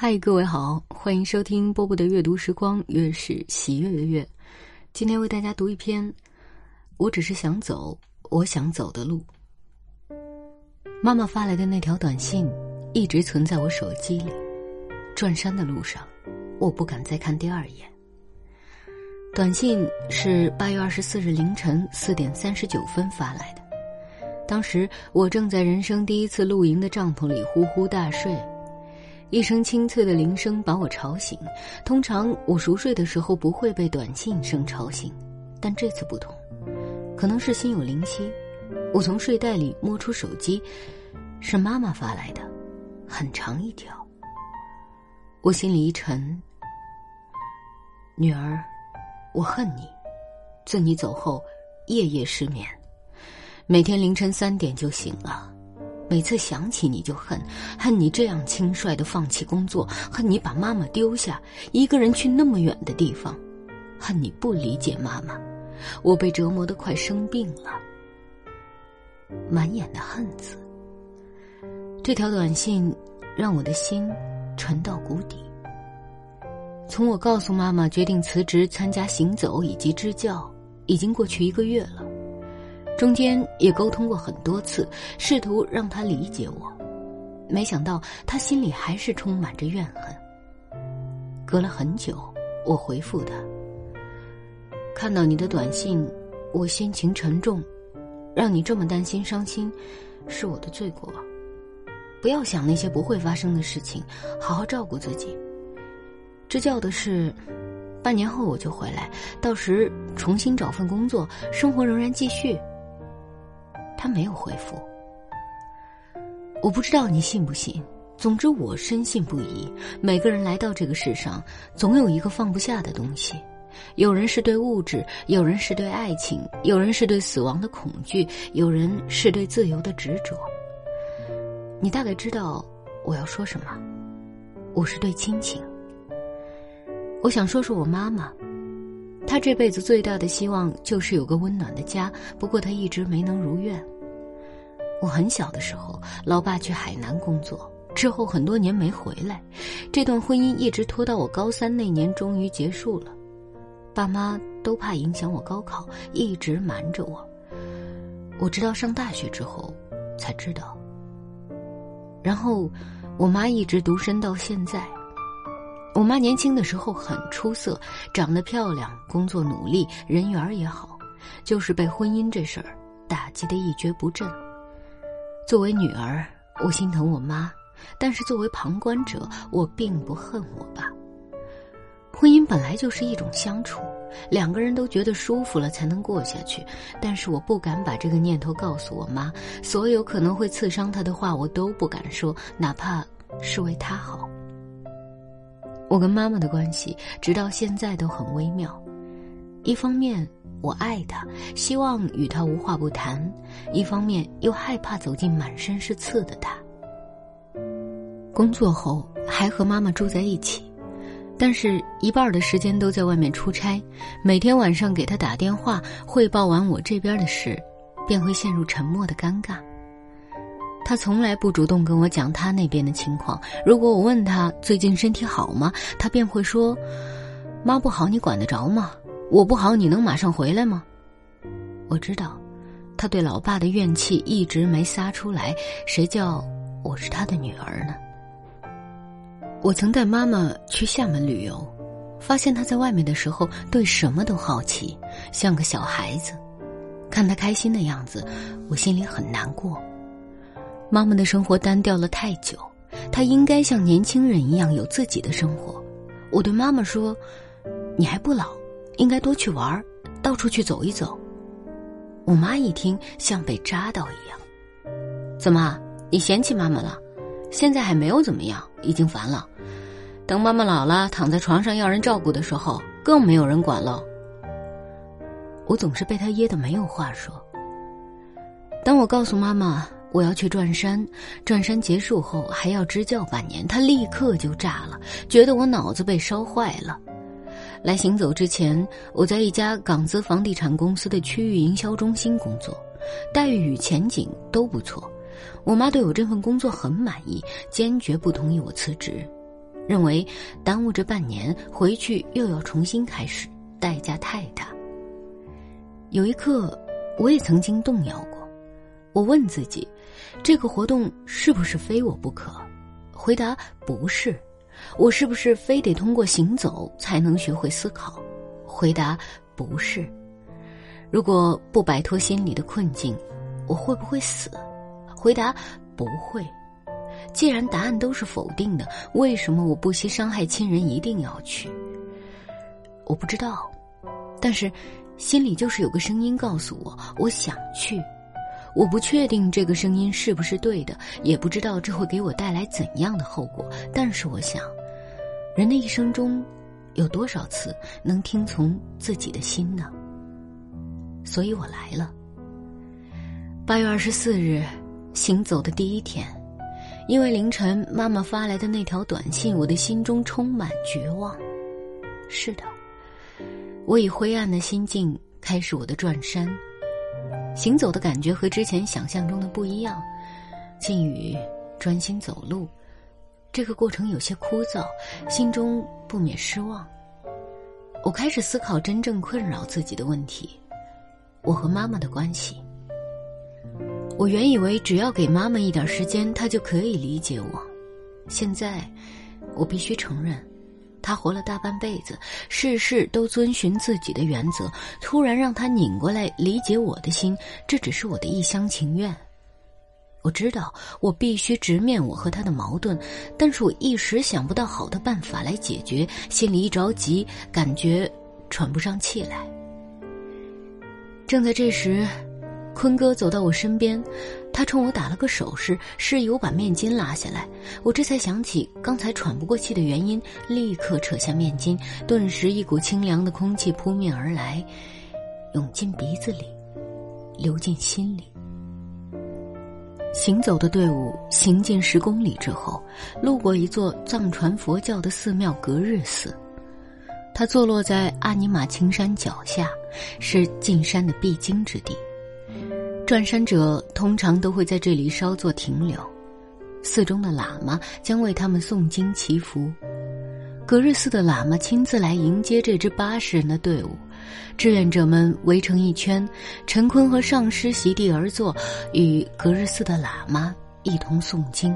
嗨，各位好，欢迎收听波波的阅读时光，月是喜悦的月。今天为大家读一篇，我只是想走我想走的路。妈妈发来的那条短信一直存在我手机里。转山的路上，我不敢再看第二眼。短信是八月二十四日凌晨四点三十九分发来的，当时我正在人生第一次露营的帐篷里呼呼大睡。一声清脆的铃声把我吵醒。通常我熟睡的时候不会被短信声吵醒，但这次不同，可能是心有灵犀。我从睡袋里摸出手机，是妈妈发来的，很长一条。我心里一沉，女儿，我恨你，自你走后，夜夜失眠，每天凌晨三点就醒了。每次想起你就恨，恨你这样轻率的放弃工作，恨你把妈妈丢下，一个人去那么远的地方，恨你不理解妈妈，我被折磨的快生病了，满眼的恨字。这条短信让我的心沉到谷底。从我告诉妈妈决定辞职参加行走以及支教，已经过去一个月了。中间也沟通过很多次，试图让他理解我，没想到他心里还是充满着怨恨。隔了很久，我回复他：“看到你的短信，我心情沉重，让你这么担心伤心，是我的罪过。不要想那些不会发生的事情，好好照顾自己。支教的事，半年后我就回来，到时重新找份工作，生活仍然继续。”他没有回复。我不知道你信不信，总之我深信不疑。每个人来到这个世上，总有一个放不下的东西。有人是对物质，有人是对爱情，有人是对死亡的恐惧，有人是对自由的执着。你大概知道我要说什么。我是对亲情。我想说说我妈妈。他这辈子最大的希望就是有个温暖的家，不过他一直没能如愿。我很小的时候，老爸去海南工作，之后很多年没回来，这段婚姻一直拖到我高三那年终于结束了。爸妈都怕影响我高考，一直瞒着我。我直到上大学之后才知道。然后，我妈一直独身到现在。我妈年轻的时候很出色，长得漂亮，工作努力，人缘也好，就是被婚姻这事儿打击的一蹶不振。作为女儿，我心疼我妈，但是作为旁观者，我并不恨我爸。婚姻本来就是一种相处，两个人都觉得舒服了才能过下去，但是我不敢把这个念头告诉我妈，所有可能会刺伤她的话我都不敢说，哪怕是为她好。我跟妈妈的关系直到现在都很微妙，一方面我爱她，希望与她无话不谈；一方面又害怕走进满身是刺的她。工作后还和妈妈住在一起，但是一半的时间都在外面出差，每天晚上给她打电话汇报完我这边的事，便会陷入沉默的尴尬。他从来不主动跟我讲他那边的情况。如果我问他最近身体好吗，他便会说：“妈不好，你管得着吗？我不好，你能马上回来吗？”我知道，他对老爸的怨气一直没撒出来。谁叫我是他的女儿呢？我曾带妈妈去厦门旅游，发现他在外面的时候对什么都好奇，像个小孩子。看他开心的样子，我心里很难过。妈妈的生活单调了太久，她应该像年轻人一样有自己的生活。我对妈妈说：“你还不老，应该多去玩儿，到处去走一走。”我妈一听，像被扎到一样：“怎么，你嫌弃妈妈了？现在还没有怎么样，已经烦了。等妈妈老了，躺在床上要人照顾的时候，更没有人管了。”我总是被她噎得没有话说。当我告诉妈妈。我要去转山，转山结束后还要支教半年。他立刻就炸了，觉得我脑子被烧坏了。来行走之前，我在一家港资房地产公司的区域营销中心工作，待遇与前景都不错。我妈对我这份工作很满意，坚决不同意我辞职。认为耽误这半年回去又要重新开始，代价太大。有一刻，我也曾经动摇过。我问自己，这个活动是不是非我不可？回答不是。我是不是非得通过行走才能学会思考？回答不是。如果不摆脱心理的困境，我会不会死？回答不会。既然答案都是否定的，为什么我不惜伤害亲人一定要去？我不知道，但是心里就是有个声音告诉我，我想去。我不确定这个声音是不是对的，也不知道这会给我带来怎样的后果。但是我想，人的一生中，有多少次能听从自己的心呢？所以我来了。八月二十四日，行走的第一天，因为凌晨妈妈发来的那条短信，我的心中充满绝望。是的，我以灰暗的心境开始我的转山。行走的感觉和之前想象中的不一样，静雨专心走路，这个过程有些枯燥，心中不免失望。我开始思考真正困扰自己的问题：我和妈妈的关系。我原以为只要给妈妈一点时间，她就可以理解我，现在我必须承认。他活了大半辈子，事事都遵循自己的原则。突然让他拧过来理解我的心，这只是我的一厢情愿。我知道我必须直面我和他的矛盾，但是我一时想不到好的办法来解决，心里一着急，感觉喘不上气来。正在这时。坤哥走到我身边，他冲我打了个手势，示意我把面巾拉下来。我这才想起刚才喘不过气的原因，立刻扯下面巾，顿时一股清凉的空气扑面而来，涌进鼻子里，流进心里。行走的队伍行进十公里之后，路过一座藏传佛教的寺庙格日寺，它坐落在阿尼玛青山脚下，是进山的必经之地。转山者通常都会在这里稍作停留，寺中的喇嘛将为他们诵经祈福。格日寺的喇嘛亲自来迎接这支八十人的队伍，志愿者们围成一圈，陈坤和上师席地而坐，与格日寺的喇嘛一同诵经。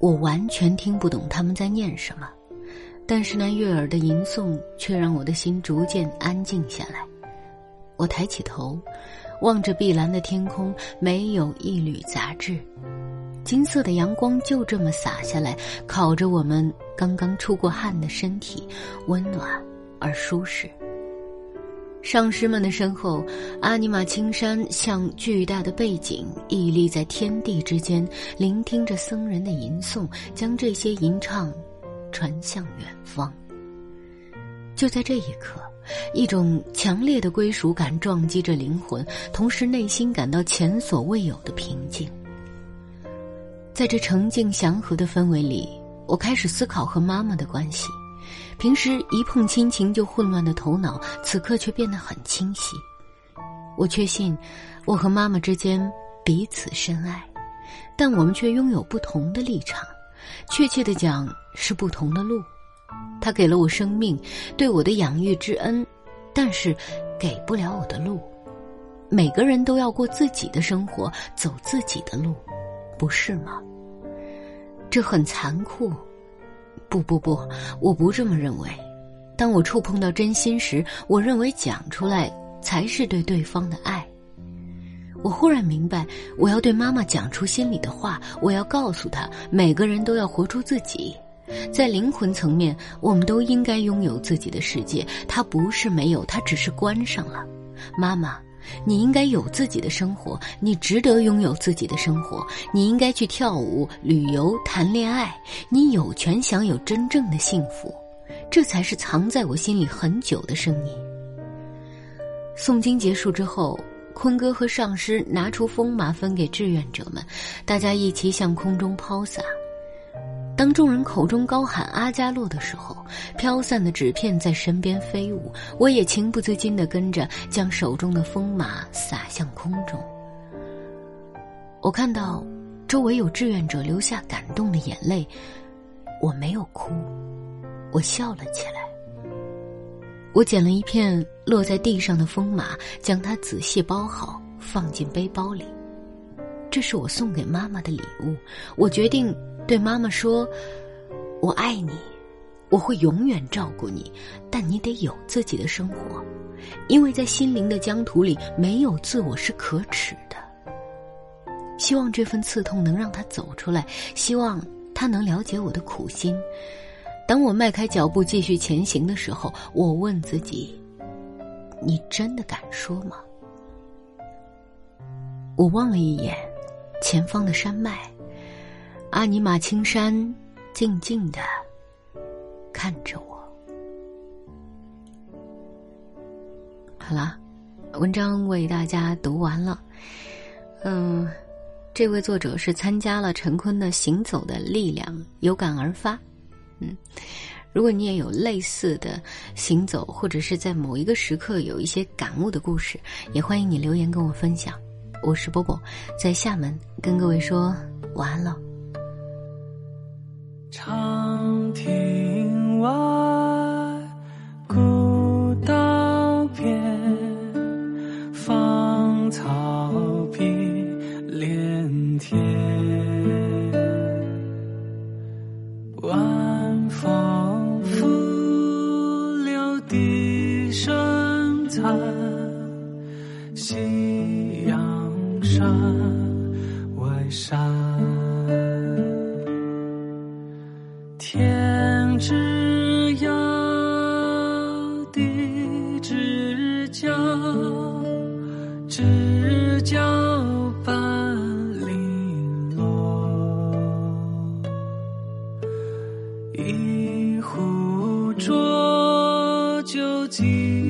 我完全听不懂他们在念什么，但是那悦耳的吟诵却让我的心逐渐安静下来。我抬起头。望着碧蓝的天空，没有一缕杂质，金色的阳光就这么洒下来，烤着我们刚刚出过汗的身体，温暖而舒适。上师们的身后，阿尼玛青山像巨大的背景，屹立在天地之间，聆听着僧人的吟诵，将这些吟唱传向远方。就在这一刻。一种强烈的归属感撞击着灵魂，同时内心感到前所未有的平静。在这澄静祥和的氛围里，我开始思考和妈妈的关系。平时一碰亲情就混乱的头脑，此刻却变得很清晰。我确信，我和妈妈之间彼此深爱，但我们却拥有不同的立场，确切的讲是不同的路。他给了我生命，对我的养育之恩，但是给不了我的路。每个人都要过自己的生活，走自己的路，不是吗？这很残酷。不不不，我不这么认为。当我触碰到真心时，我认为讲出来才是对对方的爱。我忽然明白，我要对妈妈讲出心里的话，我要告诉她，每个人都要活出自己。在灵魂层面，我们都应该拥有自己的世界。它不是没有，它只是关上了。妈妈，你应该有自己的生活，你值得拥有自己的生活。你应该去跳舞、旅游、谈恋爱，你有权享有真正的幸福。这才是藏在我心里很久的声音。诵经结束之后，坤哥和上师拿出风马分给志愿者们，大家一起向空中抛洒。当众人口中高喊阿加洛的时候，飘散的纸片在身边飞舞，我也情不自禁地跟着将手中的风马撒向空中。我看到周围有志愿者流下感动的眼泪，我没有哭，我笑了起来。我捡了一片落在地上的风马，将它仔细包好，放进背包里。这是我送给妈妈的礼物。我决定对妈妈说：“我爱你，我会永远照顾你，但你得有自己的生活，因为在心灵的疆土里，没有自我是可耻的。”希望这份刺痛能让他走出来，希望他能了解我的苦心。当我迈开脚步继续前行的时候，我问自己：“你真的敢说吗？”我望了一眼前方的山脉，阿尼玛青山静静的看着我。好了，文章为大家读完了。嗯，这位作者是参加了陈坤的《行走的力量》，有感而发。嗯，如果你也有类似的行走，或者是在某一个时刻有一些感悟的故事，也欢迎你留言跟我分享。我是波波，在厦门跟各位说晚安了。长亭外，古道边，芳草碧连天。晚风拂柳笛声残，一壶浊酒尽